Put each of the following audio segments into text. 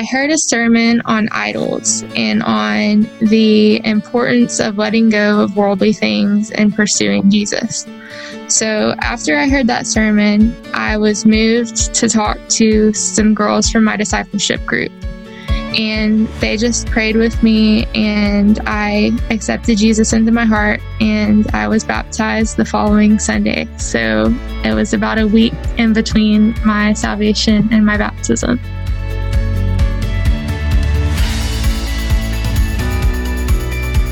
I heard a sermon on idols and on the importance of letting go of worldly things and pursuing Jesus. So, after I heard that sermon, I was moved to talk to some girls from my discipleship group. And they just prayed with me, and I accepted Jesus into my heart, and I was baptized the following Sunday. So, it was about a week in between my salvation and my baptism.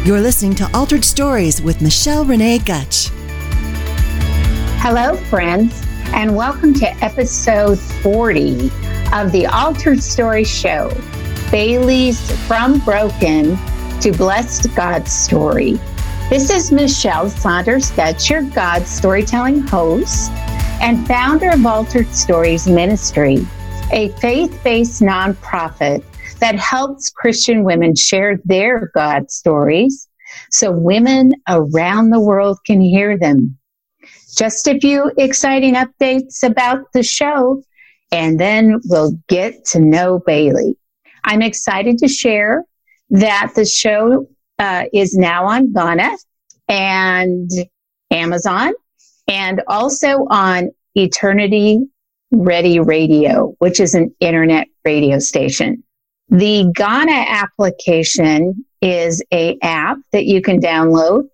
You're listening to Altered Stories with Michelle Renee Gutch. Hello, friends, and welcome to episode 40 of the Altered Story Show Bailey's From Broken to Blessed God Story. This is Michelle Saunders Gutch, your God storytelling host and founder of Altered Stories Ministry, a faith based nonprofit that helps Christian women share their God stories so women around the world can hear them. Just a few exciting updates about the show, and then we'll get to know Bailey. I'm excited to share that the show uh, is now on Ghana and Amazon and also on Eternity Ready Radio, which is an internet radio station. The Ghana application is a app that you can download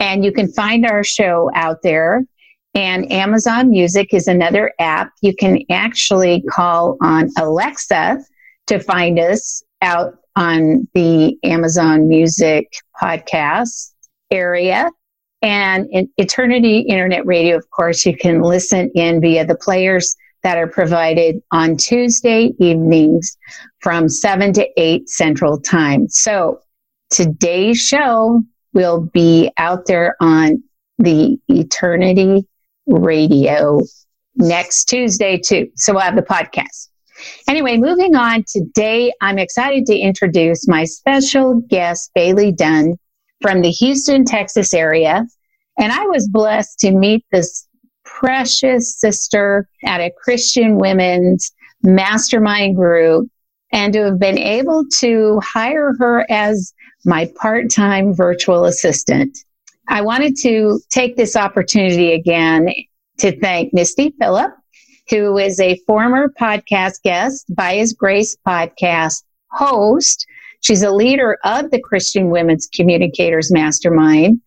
and you can find our show out there. And Amazon Music is another app. You can actually call on Alexa to find us out on the Amazon Music podcast area. And in Eternity Internet Radio, of course, you can listen in via the players that are provided on Tuesday evenings from 7 to 8 Central Time. So today's show will be out there on the Eternity Radio next Tuesday, too. So we'll have the podcast. Anyway, moving on, today I'm excited to introduce my special guest, Bailey Dunn from the Houston, Texas area. And I was blessed to meet this precious sister at a Christian women's mastermind group and to have been able to hire her as my part time virtual assistant. I wanted to take this opportunity again to thank Misty Phillip, who is a former podcast guest by His Grace podcast host. She's a leader of the Christian Women's Communicators Mastermind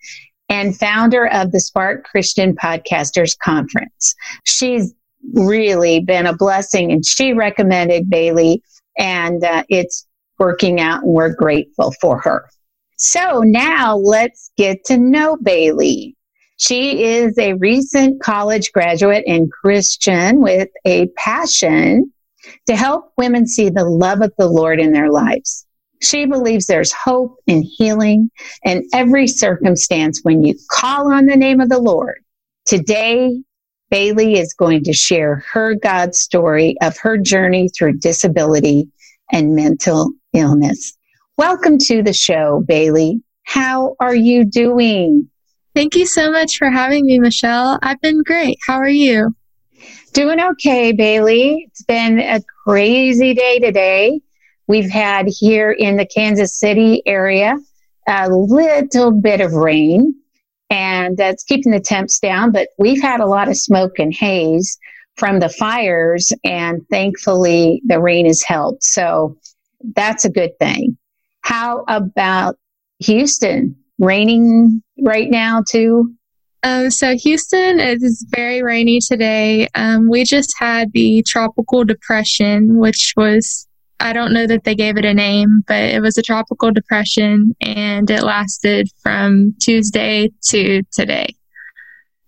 and founder of the Spark Christian Podcasters Conference. She's really been a blessing and she recommended Bailey and uh, it's working out and we're grateful for her. So now let's get to know Bailey. She is a recent college graduate and Christian with a passion to help women see the love of the Lord in their lives. She believes there's hope and healing in every circumstance when you call on the name of the Lord. Today, Bailey is going to share her God story of her journey through disability and mental illness. Welcome to the show, Bailey. How are you doing? Thank you so much for having me, Michelle. I've been great. How are you? Doing okay, Bailey. It's been a crazy day today. We've had here in the Kansas City area a little bit of rain, and that's keeping the temps down. But we've had a lot of smoke and haze from the fires, and thankfully the rain has helped. So that's a good thing. How about Houston? Raining right now, too? Um, so Houston is very rainy today. Um, we just had the tropical depression, which was I don't know that they gave it a name, but it was a tropical depression and it lasted from Tuesday to today.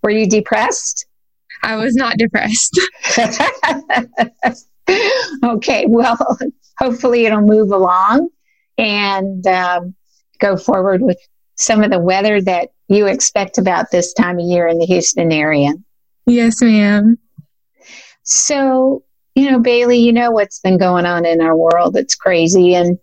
Were you depressed? I was not depressed. okay, well, hopefully it'll move along and um, go forward with some of the weather that you expect about this time of year in the Houston area. Yes, ma'am. So, you know, Bailey, you know what's been going on in our world. It's crazy. And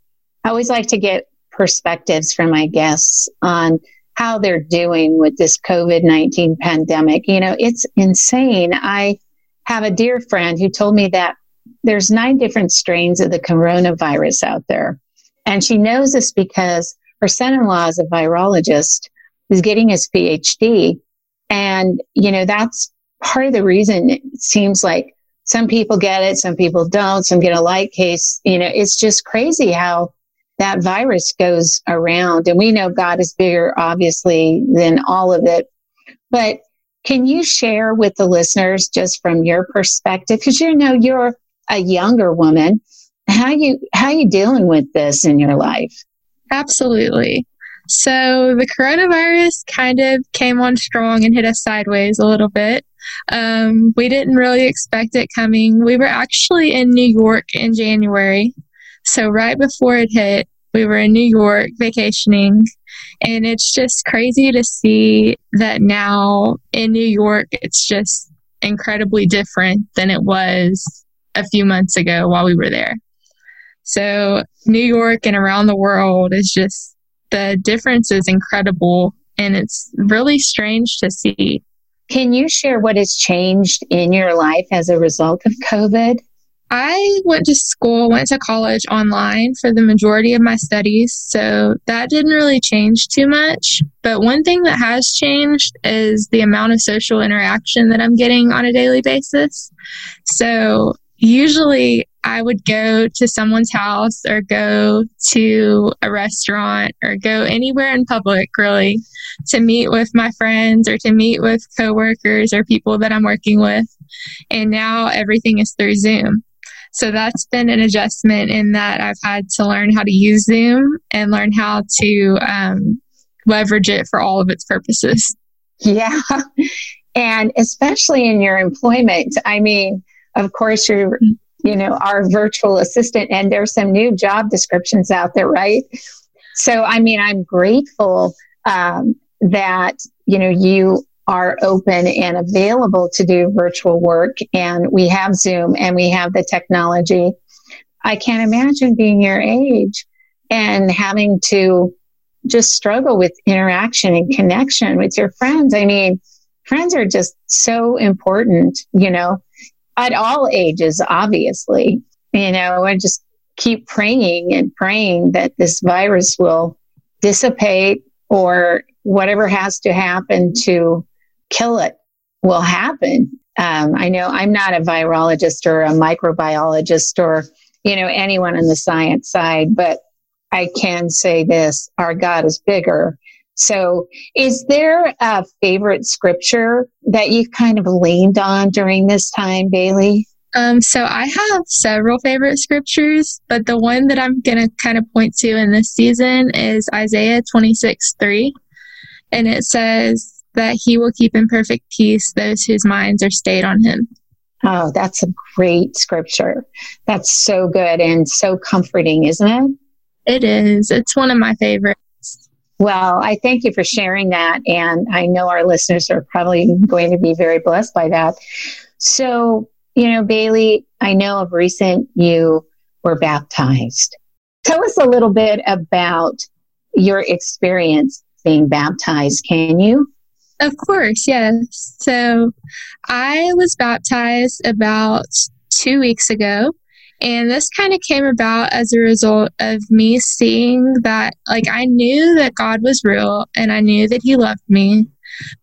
I always like to get perspectives from my guests on how they're doing with this COVID 19 pandemic. You know, it's insane. I have a dear friend who told me that there's nine different strains of the coronavirus out there. And she knows this because her son in law is a virologist who's getting his PhD. And, you know, that's part of the reason it seems like some people get it, some people don't, some get a light case. You know, it's just crazy how that virus goes around. And we know God is bigger, obviously, than all of it. But can you share with the listeners just from your perspective? Because you know you're a younger woman. How you how you dealing with this in your life? Absolutely. So the coronavirus kind of came on strong and hit us sideways a little bit. Um, we didn't really expect it coming. We were actually in New York in January. So right before it hit, we were in New York vacationing. And it's just crazy to see that now in New York, it's just incredibly different than it was a few months ago while we were there. So, New York and around the world is just the difference is incredible and it's really strange to see. Can you share what has changed in your life as a result of COVID? I went to school, went to college online for the majority of my studies, so that didn't really change too much. But one thing that has changed is the amount of social interaction that I'm getting on a daily basis. So usually I would go to someone's house or go to a restaurant or go anywhere in public really to meet with my friends or to meet with coworkers or people that I'm working with. And now everything is through Zoom. So that's been an adjustment in that I've had to learn how to use Zoom and learn how to um, leverage it for all of its purposes. Yeah. And especially in your employment. I mean, of course, you're you know, our virtual assistant. And there's some new job descriptions out there, right? So, I mean, I'm grateful um, that, you know, you are open and available to do virtual work. And we have Zoom and we have the technology. I can't imagine being your age and having to just struggle with interaction and connection with your friends. I mean, friends are just so important, you know, at all ages, obviously, you know, and just keep praying and praying that this virus will dissipate or whatever has to happen to kill it will happen. Um, I know I'm not a virologist or a microbiologist or, you know, anyone on the science side, but I can say this our God is bigger so, is there a favorite scripture that you've kind of leaned on during this time, Bailey? Um, so I have several favorite scriptures, but the one that I'm going to kind of point to in this season is Isaiah 26 3. And it says that he will keep in perfect peace those whose minds are stayed on him. Oh, that's a great scripture. That's so good and so comforting, isn't it? It is. It's one of my favorites. Well, I thank you for sharing that. And I know our listeners are probably going to be very blessed by that. So, you know, Bailey, I know of recent you were baptized. Tell us a little bit about your experience being baptized, can you? Of course, yes. So I was baptized about two weeks ago. And this kind of came about as a result of me seeing that, like, I knew that God was real and I knew that He loved me,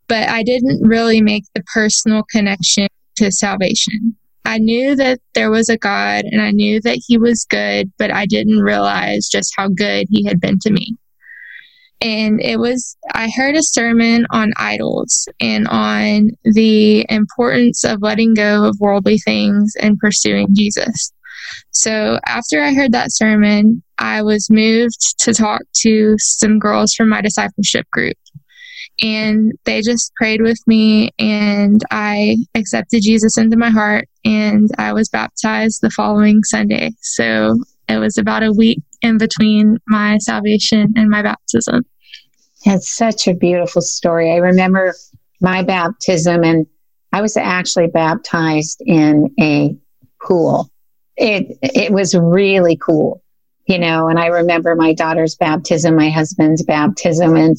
but I didn't really make the personal connection to salvation. I knew that there was a God and I knew that He was good, but I didn't realize just how good He had been to me. And it was, I heard a sermon on idols and on the importance of letting go of worldly things and pursuing Jesus. So after I heard that sermon, I was moved to talk to some girls from my discipleship group. And they just prayed with me, and I accepted Jesus into my heart, and I was baptized the following Sunday. So it was about a week in between my salvation and my baptism. It's such a beautiful story. I remember my baptism, and I was actually baptized in a pool it it was really cool, you know. And I remember my daughter's baptism, my husband's baptism, and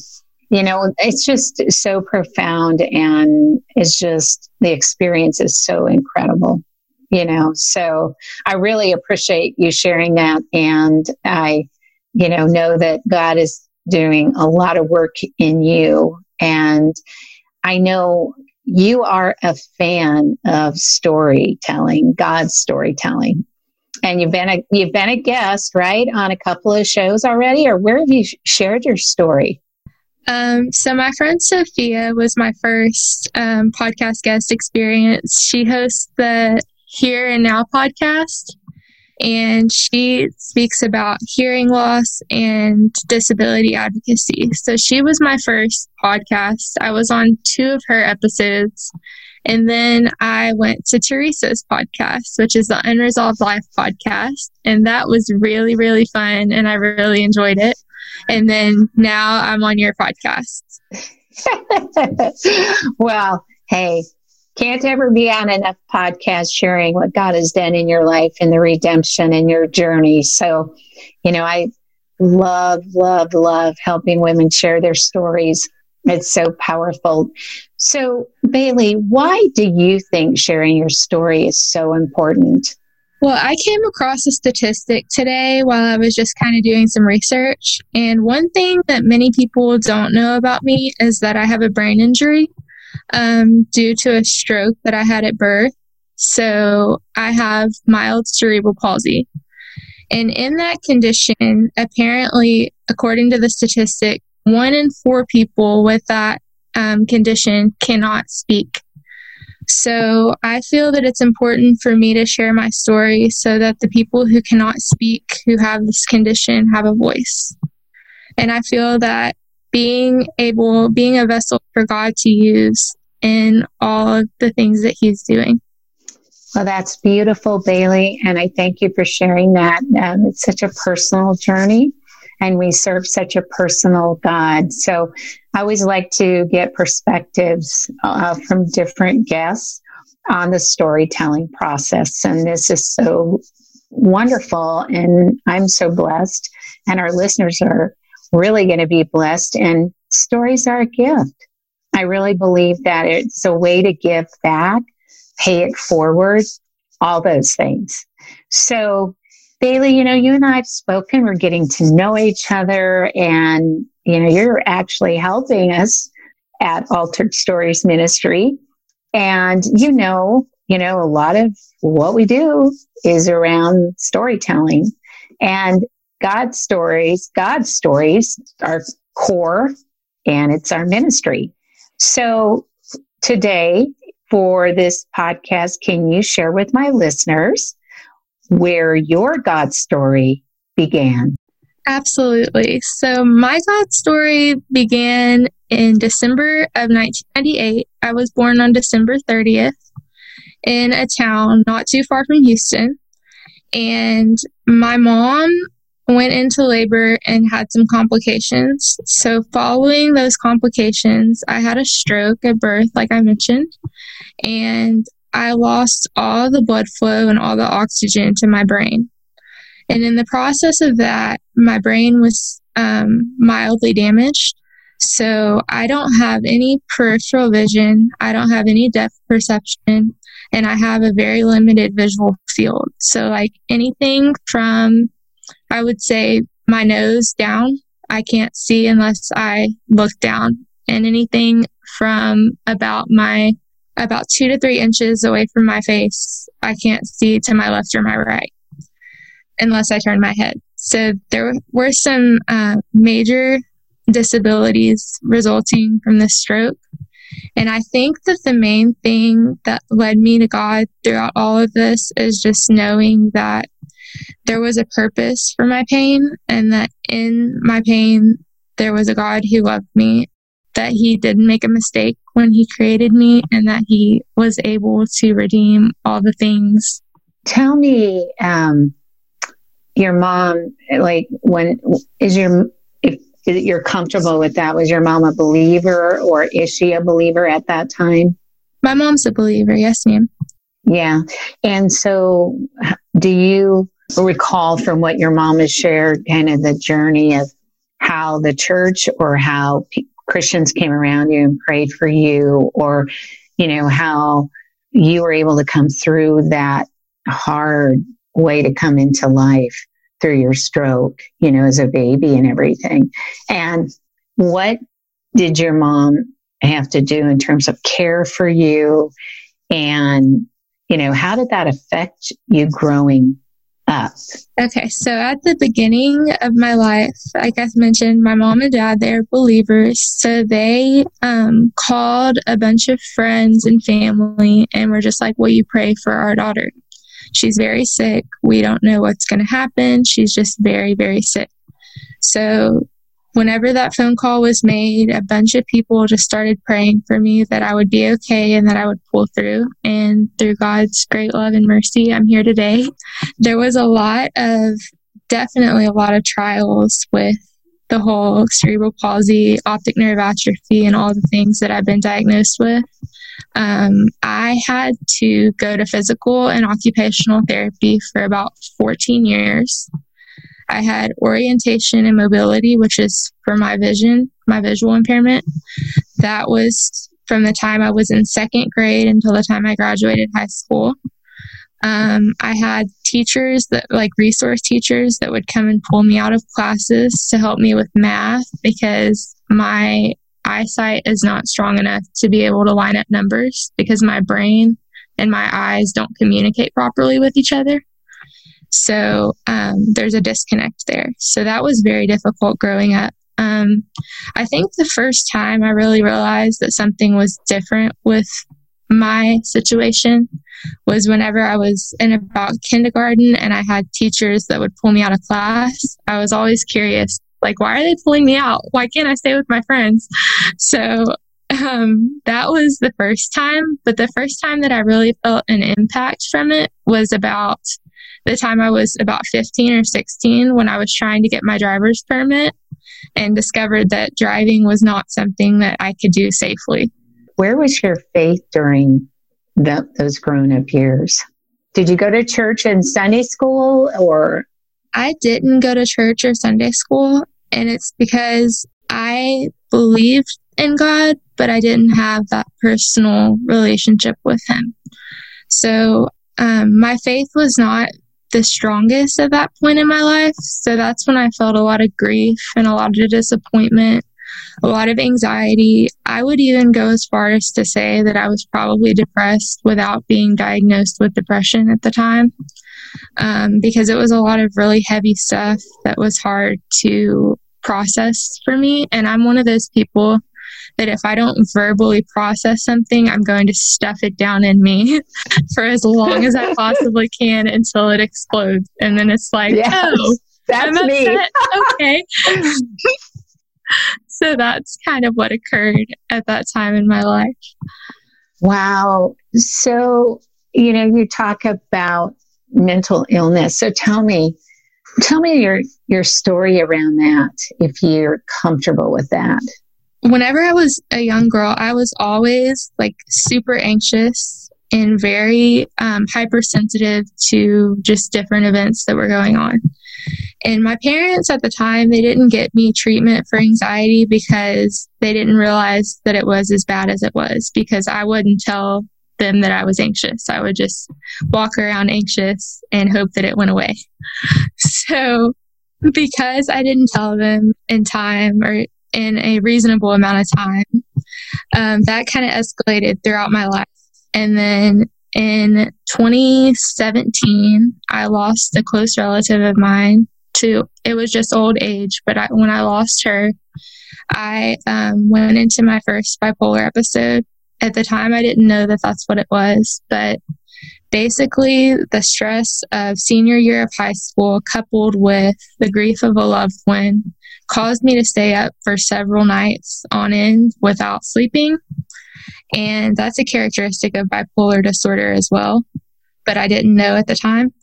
you know, it's just so profound, and it's just the experience is so incredible. you know. So I really appreciate you sharing that. And I, you know, know that God is doing a lot of work in you. And I know you are a fan of storytelling, God's storytelling. And you've been a you've been a guest, right, on a couple of shows already, or where have you shared your story? Um, so my friend Sophia was my first um, podcast guest experience. She hosts the Here and Now podcast, and she speaks about hearing loss and disability advocacy. So she was my first podcast. I was on two of her episodes. And then I went to Teresa's podcast, which is the Unresolved Life podcast. And that was really, really fun. And I really enjoyed it. And then now I'm on your podcast. well, hey, can't ever be on enough podcasts sharing what God has done in your life and the redemption and your journey. So, you know, I love, love, love helping women share their stories. It's so powerful. So, Bailey, why do you think sharing your story is so important? Well, I came across a statistic today while I was just kind of doing some research. And one thing that many people don't know about me is that I have a brain injury um, due to a stroke that I had at birth. So I have mild cerebral palsy. And in that condition, apparently, according to the statistic, one in four people with that um, condition cannot speak. So I feel that it's important for me to share my story so that the people who cannot speak, who have this condition, have a voice. And I feel that being able, being a vessel for God to use in all of the things that He's doing. Well, that's beautiful, Bailey. And I thank you for sharing that. Um, it's such a personal journey and we serve such a personal God. So I always like to get perspectives uh, from different guests on the storytelling process. And this is so wonderful. And I'm so blessed. And our listeners are really going to be blessed. And stories are a gift. I really believe that it's a way to give back, pay it forward, all those things. So Bailey, you know, you and I have spoken, we're getting to know each other, and, you know, you're actually helping us at Altered Stories Ministry. And, you know, you know, a lot of what we do is around storytelling and God's stories. God's stories are core and it's our ministry. So today for this podcast, can you share with my listeners where your God story began. Absolutely. So, my God story began in December of 1998. I was born on December 30th in a town not too far from Houston. And my mom went into labor and had some complications. So, following those complications, I had a stroke at birth, like I mentioned, and I lost all the blood flow and all the oxygen to my brain. And in the process of that, my brain was um, mildly damaged. So I don't have any peripheral vision, I don't have any depth perception, and I have a very limited visual field. So, like anything from, I would say, my nose down, I can't see unless I look down. And anything from about my about two to three inches away from my face. I can't see to my left or my right unless I turn my head. So there were some uh, major disabilities resulting from this stroke. And I think that the main thing that led me to God throughout all of this is just knowing that there was a purpose for my pain and that in my pain, there was a God who loved me that he didn't make a mistake when he created me and that he was able to redeem all the things. Tell me, um, your mom, like, when is your, if you're comfortable with that, was your mom a believer or is she a believer at that time? My mom's a believer, yes, ma'am. Yeah. And so, do you recall from what your mom has shared kind of the journey of how the church or how Christians came around you and prayed for you, or, you know, how you were able to come through that hard way to come into life through your stroke, you know, as a baby and everything. And what did your mom have to do in terms of care for you? And, you know, how did that affect you growing up? Okay, so at the beginning of my life, like I mentioned, my mom and dad, they're believers. So they um, called a bunch of friends and family and were just like, Will you pray for our daughter? She's very sick. We don't know what's going to happen. She's just very, very sick. So whenever that phone call was made, a bunch of people just started praying for me that I would be okay and that I would pull through. And through God's great love and mercy, I'm here today. There was a lot of, definitely a lot of trials with the whole cerebral palsy, optic nerve atrophy, and all the things that I've been diagnosed with. Um, I had to go to physical and occupational therapy for about 14 years. I had orientation and mobility, which is for my vision, my visual impairment. That was from the time I was in second grade until the time I graduated high school. Um, I had teachers that, like resource teachers, that would come and pull me out of classes to help me with math because my eyesight is not strong enough to be able to line up numbers because my brain and my eyes don't communicate properly with each other. So um, there's a disconnect there. So that was very difficult growing up. Um, I think the first time I really realized that something was different with my situation was whenever I was in about kindergarten and I had teachers that would pull me out of class. I was always curious, like, why are they pulling me out? Why can't I stay with my friends? So um, that was the first time. But the first time that I really felt an impact from it was about the time I was about 15 or 16 when I was trying to get my driver's permit and discovered that driving was not something that I could do safely. Where was your faith during the, those grown up years? Did you go to church and Sunday school or? I didn't go to church or Sunday school, and it's because I believed in God, but I didn't have that personal relationship with Him. So um, my faith was not the strongest at that point in my life. So that's when I felt a lot of grief and a lot of disappointment, a lot of anxiety. I would even go as far as to say that I was probably depressed without being diagnosed with depression at the time um, because it was a lot of really heavy stuff that was hard to process for me. And I'm one of those people that if I don't verbally process something, I'm going to stuff it down in me for as long as I possibly can until it explodes. And then it's like, yes, oh, that's I'm me. okay. so that's kind of what occurred at that time in my life. Wow. So, you know, you talk about mental illness. So tell me, tell me your your story around that if you're comfortable with that whenever I was a young girl, I was always like super anxious and very um, hypersensitive to just different events that were going on. And my parents at the time, they didn't get me treatment for anxiety because they didn't realize that it was as bad as it was because I wouldn't tell them that I was anxious. I would just walk around anxious and hope that it went away. So because I didn't tell them in time or in a reasonable amount of time. Um, that kind of escalated throughout my life. And then in 2017, I lost a close relative of mine to, it was just old age, but I, when I lost her, I um, went into my first bipolar episode. At the time, I didn't know that that's what it was, but basically the stress of senior year of high school coupled with the grief of a loved one caused me to stay up for several nights on end without sleeping. And that's a characteristic of bipolar disorder as well. But I didn't know at the time.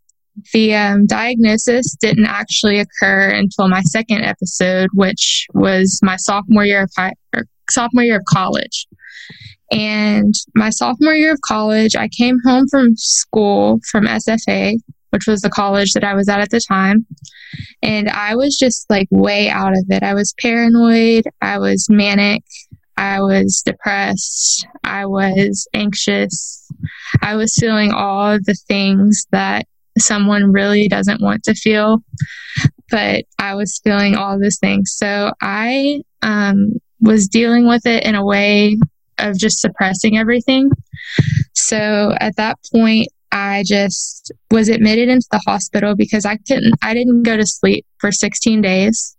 The um, diagnosis didn't actually occur until my second episode, which was my sophomore year of high, sophomore year of college. And my sophomore year of college, I came home from school from SFA which was the college that I was at at the time. And I was just like way out of it. I was paranoid. I was manic. I was depressed. I was anxious. I was feeling all of the things that someone really doesn't want to feel, but I was feeling all those things. So I um, was dealing with it in a way of just suppressing everything. So at that point, I just was admitted into the hospital because I couldn't, I didn't go to sleep for 16 days.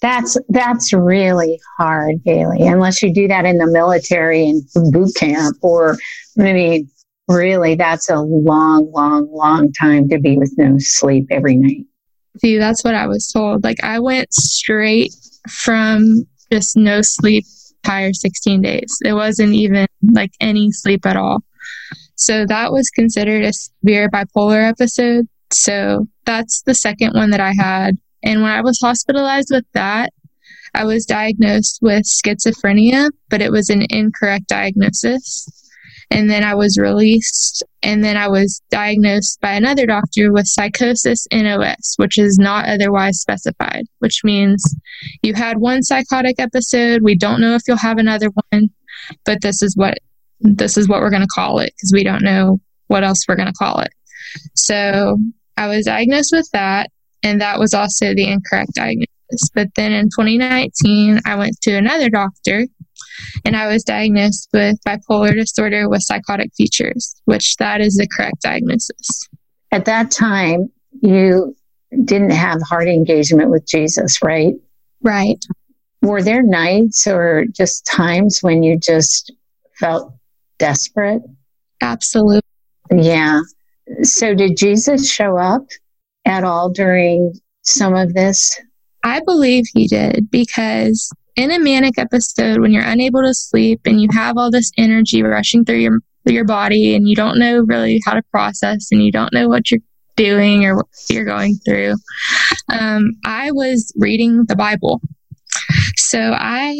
That's that's really hard, Bailey. Unless you do that in the military and boot camp, or I mean, really, that's a long, long, long time to be with no sleep every night. See, that's what I was told. Like I went straight from just no sleep entire 16 days. It wasn't even like any sleep at all. So that was considered a severe bipolar episode. So that's the second one that I had. And when I was hospitalized with that, I was diagnosed with schizophrenia, but it was an incorrect diagnosis. And then I was released. And then I was diagnosed by another doctor with psychosis NOS, which is not otherwise specified, which means you had one psychotic episode. We don't know if you'll have another one, but this is what this is what we're going to call it because we don't know what else we're going to call it. So I was diagnosed with that, and that was also the incorrect diagnosis. But then in 2019, I went to another doctor and I was diagnosed with bipolar disorder with psychotic features, which that is the correct diagnosis. At that time, you didn't have heart engagement with Jesus, right? Right. Were there nights or just times when you just felt desperate? Absolutely. Yeah. So, did Jesus show up at all during some of this? I believe he did because in a manic episode, when you're unable to sleep and you have all this energy rushing through your through your body and you don't know really how to process and you don't know what you're doing or what you're going through, um, I was reading the Bible. So I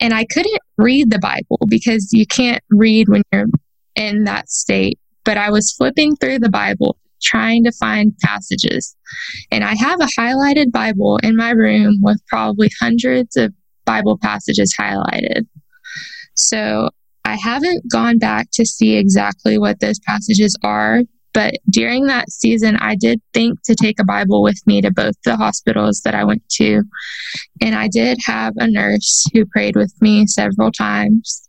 and I couldn't read the Bible because you can't read when you're in that state. But I was flipping through the Bible trying to find passages. And I have a highlighted Bible in my room with probably hundreds of Bible passages highlighted. So I haven't gone back to see exactly what those passages are, but during that season, I did think to take a Bible with me to both the hospitals that I went to. And I did have a nurse who prayed with me several times.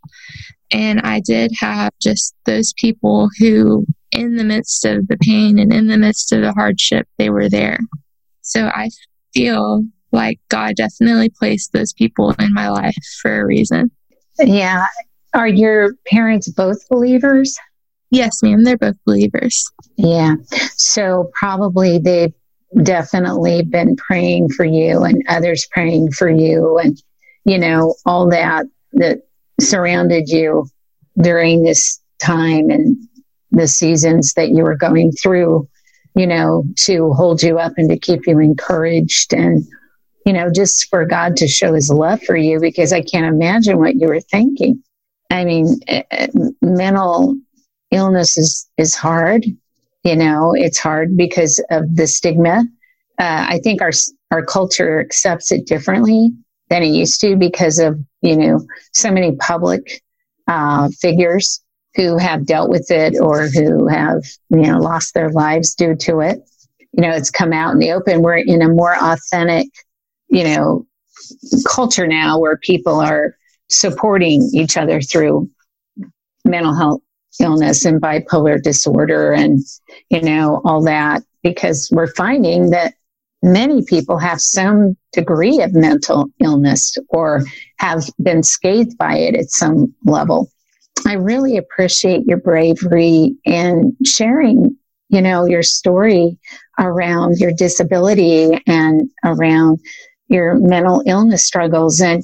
And I did have just those people who, in the midst of the pain and in the midst of the hardship, they were there. So I feel like God definitely placed those people in my life for a reason. Yeah. Are your parents both believers? Yes, ma'am. They're both believers. Yeah. So probably they've definitely been praying for you and others praying for you and, you know, all that that surrounded you during this time and the seasons that you were going through, you know, to hold you up and to keep you encouraged and, you know, just for God to show his love for you because I can't imagine what you were thinking. I mean, eh, eh, mental illness is is hard. You know, it's hard because of the stigma. Uh, I think our our culture accepts it differently than it used to because of you know so many public uh, figures who have dealt with it or who have you know lost their lives due to it. You know, it's come out in the open. We're in a more authentic, you know, culture now where people are supporting each other through mental health illness and bipolar disorder and, you know, all that, because we're finding that many people have some degree of mental illness or have been scathed by it at some level. I really appreciate your bravery in sharing, you know, your story around your disability and around your mental illness struggles. And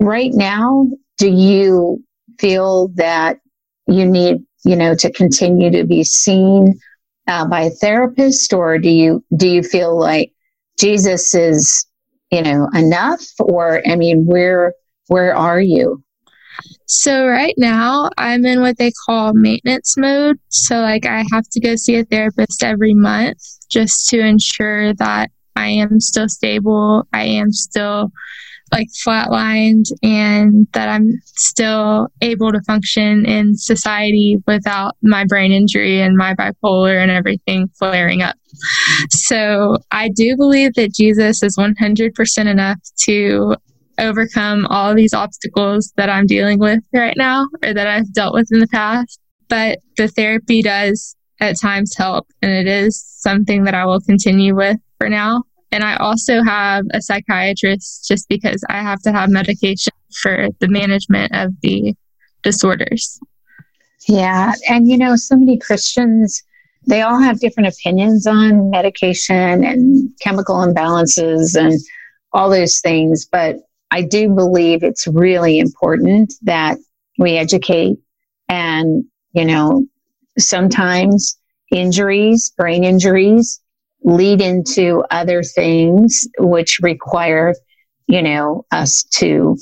right now, do you feel that you need you know, to continue to be seen uh, by a therapist, or do you do you feel like Jesus is, you know, enough? Or I mean, where where are you? So right now I'm in what they call maintenance mode. So like I have to go see a therapist every month just to ensure that I am still stable, I am still like flatlined and that I'm still able to function in society without my brain injury and my bipolar and everything flaring up. So I do believe that Jesus is 100% enough to overcome all these obstacles that I'm dealing with right now or that I've dealt with in the past. But the therapy does at times help, and it is something that I will continue with for now. And I also have a psychiatrist just because I have to have medication for the management of the disorders. Yeah. And, you know, so many Christians, they all have different opinions on medication and chemical imbalances and all those things. But I do believe it's really important that we educate and, you know, sometimes injuries, brain injuries, lead into other things which require, you know, us to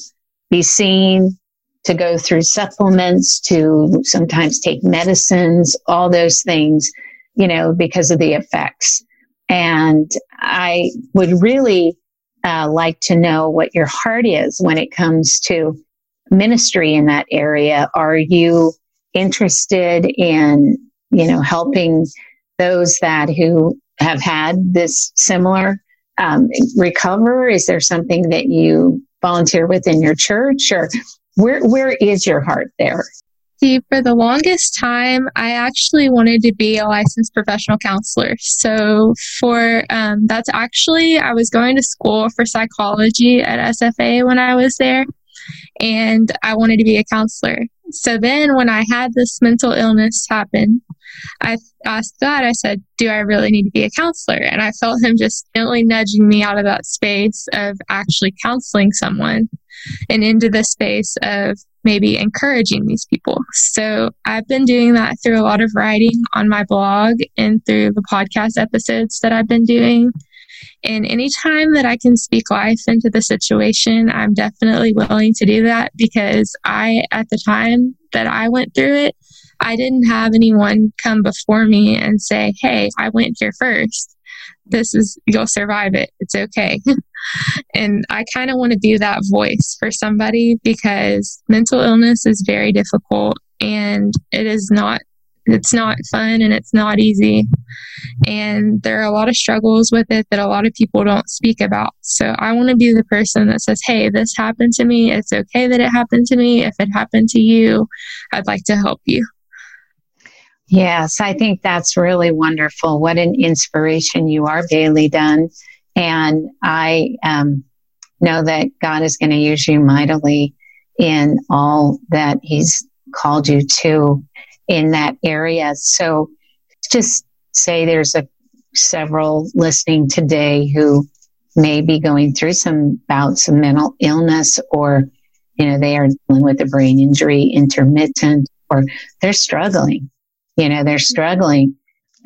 be seen, to go through supplements, to sometimes take medicines, all those things, you know, because of the effects. And I would really uh, like to know what your heart is when it comes to ministry in that area. Are you interested in, you know, helping those that who have had this similar um, recover? Is there something that you volunteer with in your church, or where where is your heart there? See, for the longest time, I actually wanted to be a licensed professional counselor. So, for um, that's actually, I was going to school for psychology at SFA when I was there, and I wanted to be a counselor. So then, when I had this mental illness happen, I asked God, I said, Do I really need to be a counselor? And I felt Him just gently nudging me out of that space of actually counseling someone and into the space of maybe encouraging these people. So I've been doing that through a lot of writing on my blog and through the podcast episodes that I've been doing. And anytime that I can speak life into the situation, I'm definitely willing to do that because I, at the time that I went through it, I didn't have anyone come before me and say, Hey, I went here first. This is, you'll survive it. It's okay. and I kind of want to be that voice for somebody because mental illness is very difficult and it is not it's not fun and it's not easy. And there are a lot of struggles with it that a lot of people don't speak about. So I want to be the person that says, hey, this happened to me. It's okay that it happened to me. If it happened to you, I'd like to help you. Yes, I think that's really wonderful. What an inspiration you are, Bailey Dunn. And I um, know that God is going to use you mightily in all that He's called you to in that area. So just say there's a several listening today who may be going through some bouts of mental illness or you know they are dealing with a brain injury intermittent or they're struggling you know they're struggling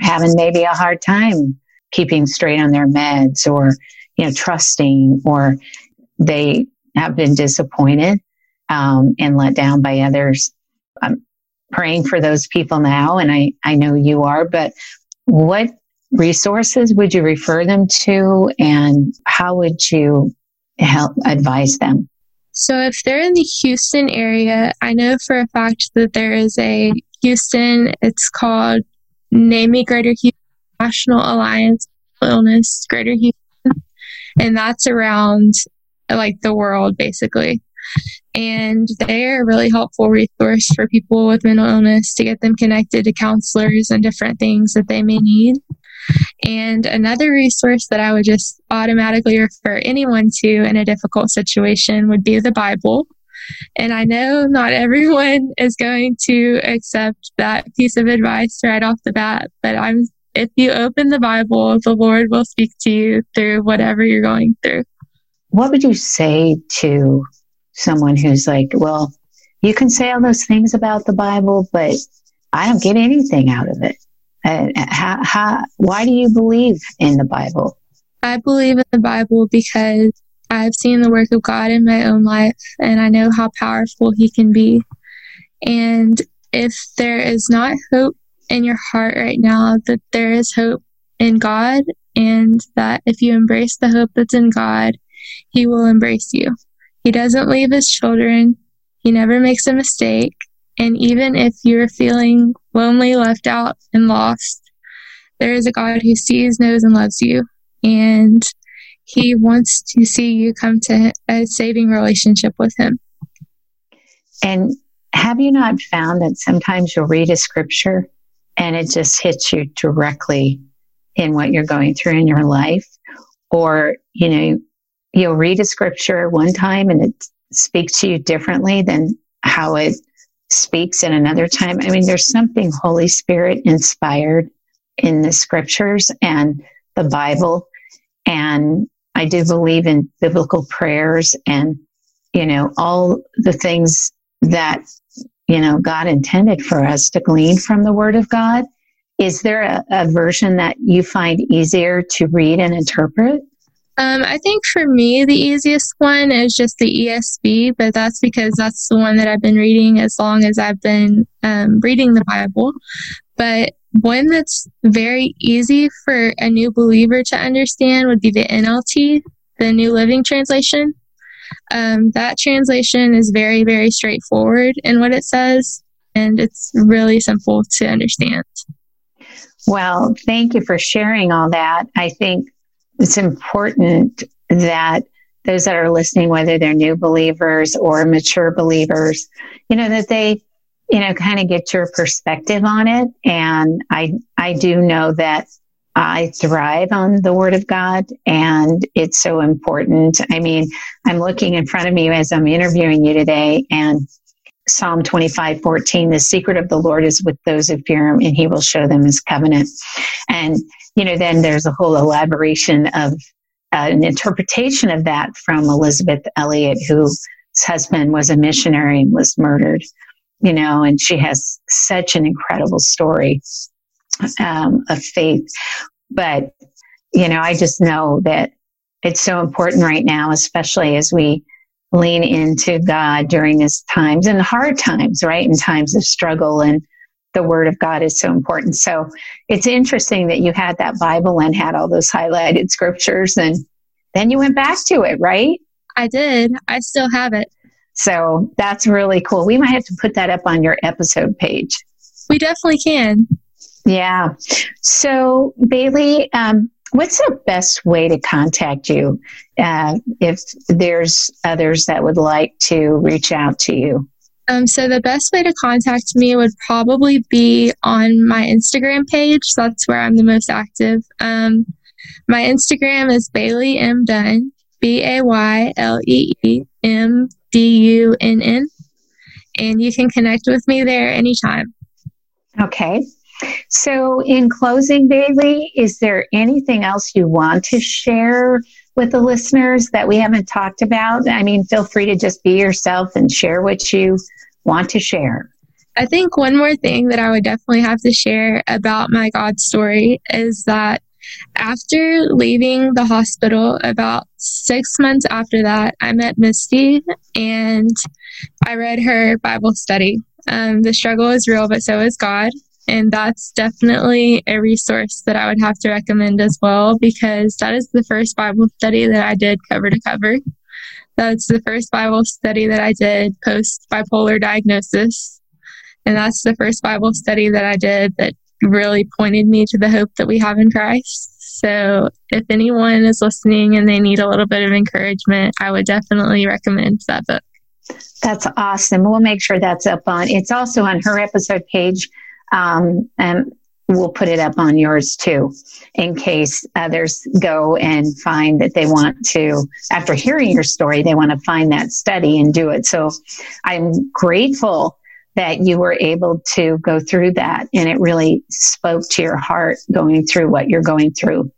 having maybe a hard time keeping straight on their meds or you know trusting or they have been disappointed um, and let down by others um, praying for those people now, and I, I know you are, but what resources would you refer them to and how would you help advise them? So, if they're in the Houston area, I know for a fact that there is a Houston, it's called NAMI Greater Houston National Alliance Illness Greater Houston, and that's around like the world basically and they're a really helpful resource for people with mental illness to get them connected to counselors and different things that they may need. And another resource that I would just automatically refer anyone to in a difficult situation would be the Bible. And I know not everyone is going to accept that piece of advice right off the bat, but I'm if you open the Bible, the Lord will speak to you through whatever you're going through. What would you say to someone who's like, well, you can say all those things about the Bible, but I don't get anything out of it. Uh, how, how, why do you believe in the Bible? I believe in the Bible because I've seen the work of God in my own life and I know how powerful He can be. And if there is not hope in your heart right now, that there is hope in God, and that if you embrace the hope that's in God, He will embrace you. He doesn't leave his children. He never makes a mistake. And even if you're feeling lonely, left out, and lost, there is a God who sees, knows, and loves you. And he wants to see you come to a saving relationship with him. And have you not found that sometimes you'll read a scripture and it just hits you directly in what you're going through in your life? Or, you know, you'll read a scripture one time and it speaks to you differently than how it speaks in another time. I mean, there's something Holy Spirit inspired in the scriptures and the Bible. And I do believe in biblical prayers and, you know, all the things that, you know, God intended for us to glean from the Word of God. Is there a, a version that you find easier to read and interpret? Um, I think for me, the easiest one is just the ESV, but that's because that's the one that I've been reading as long as I've been um, reading the Bible. But one that's very easy for a new believer to understand would be the NLT, the New Living Translation. Um, that translation is very, very straightforward in what it says, and it's really simple to understand. Well, thank you for sharing all that. I think it's important that those that are listening, whether they're new believers or mature believers, you know, that they, you know, kind of get your perspective on it. And I, I do know that I thrive on the word of God and it's so important. I mean, I'm looking in front of me as I'm interviewing you today and Psalm 25, 14, the secret of the Lord is with those who fear him and he will show them his covenant. And you know, then there's a whole elaboration of uh, an interpretation of that from Elisabeth Elliot, whose husband was a missionary and was murdered, you know, and she has such an incredible story um, of faith. But, you know, I just know that it's so important right now, especially as we lean into God during these times and hard times, right? In times of struggle and the word of God is so important. So it's interesting that you had that Bible and had all those highlighted scriptures and then you went back to it, right? I did. I still have it. So that's really cool. We might have to put that up on your episode page. We definitely can. Yeah. So, Baylee, um, what's the best way to contact you uh, if there's others that would like to reach out to you? Um, so the best way to contact me would probably be on my Instagram page. So that's where I'm the most active. Um, my Instagram is Baylee M Dunn, B A Y L E E M D U N N, and you can connect with me there anytime. Okay. So, in closing, Baylee, is there anything else you want to share with the listeners that we haven't talked about? I mean, feel free to just be yourself and share what you want to share. I think one more thing that I would definitely have to share about my God story is that after leaving the hospital, about six months after that, I met Misty and I read her Bible study. Um, the struggle is real, but so is God. And that's definitely a resource that I would have to recommend as well because that is the first Bible study that I did cover to cover. That's the first Bible study that I did post bipolar diagnosis. And that's the first Bible study that I did that really pointed me to the hope that we have in Christ. So if anyone is listening and they need a little bit of encouragement, I would definitely recommend that book. That's awesome. We'll make sure that's up on. It's also on her episode page um, and we'll put it up on yours too, in case others go and find that they want to, after hearing your story, they want to find that study and do it. So I'm grateful that you were able to go through that and it really spoke to your heart going through what you're going through.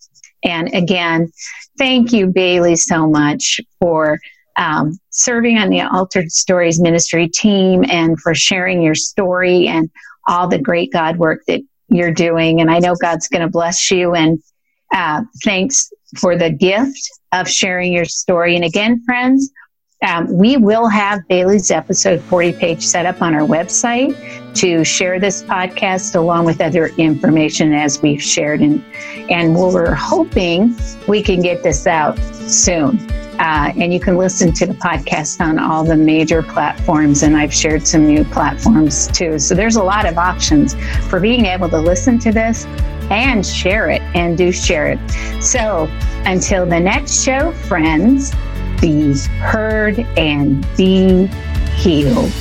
And again, thank you, Baylee, so much for um, serving on the Altered Stories ministry team and for sharing your story and all the great God work that you're doing. And I know God's going to bless you. And uh, thanks for the gift of sharing your story. And again, friends, um, we will have Baylee's episode 40 page set up on our website to share this podcast along with other information as we've shared. And, and we're hoping we can get this out soon. Uh, and you can listen to the podcast on all the major platforms. And I've shared some new platforms too. So there's a lot of options for being able to listen to this and share it and do share it. So until the next show, friends, be heard and be healed.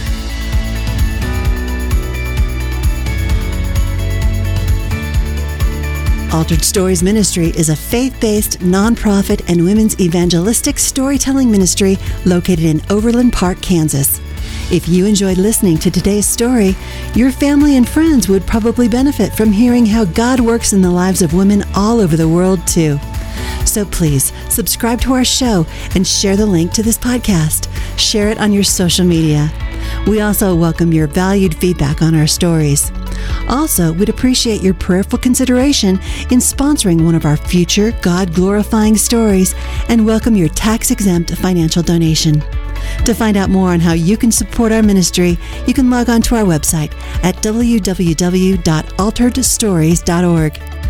Altered Stories Ministry is a faith based nonprofit and women's evangelistic storytelling ministry located in Overland Park, Kansas. If you enjoyed listening to today's story, your family and friends would probably benefit from hearing how God works in the lives of women all over the world, too. So please subscribe to our show and share the link to this podcast. Share it on your social media. We also welcome your valued feedback on our stories. Also, we'd appreciate your prayerful consideration in sponsoring one of our future God glorifying stories and welcome your tax exempt financial donation. To find out more on how you can support our ministry, you can log on to our website at www.alteredstories.org.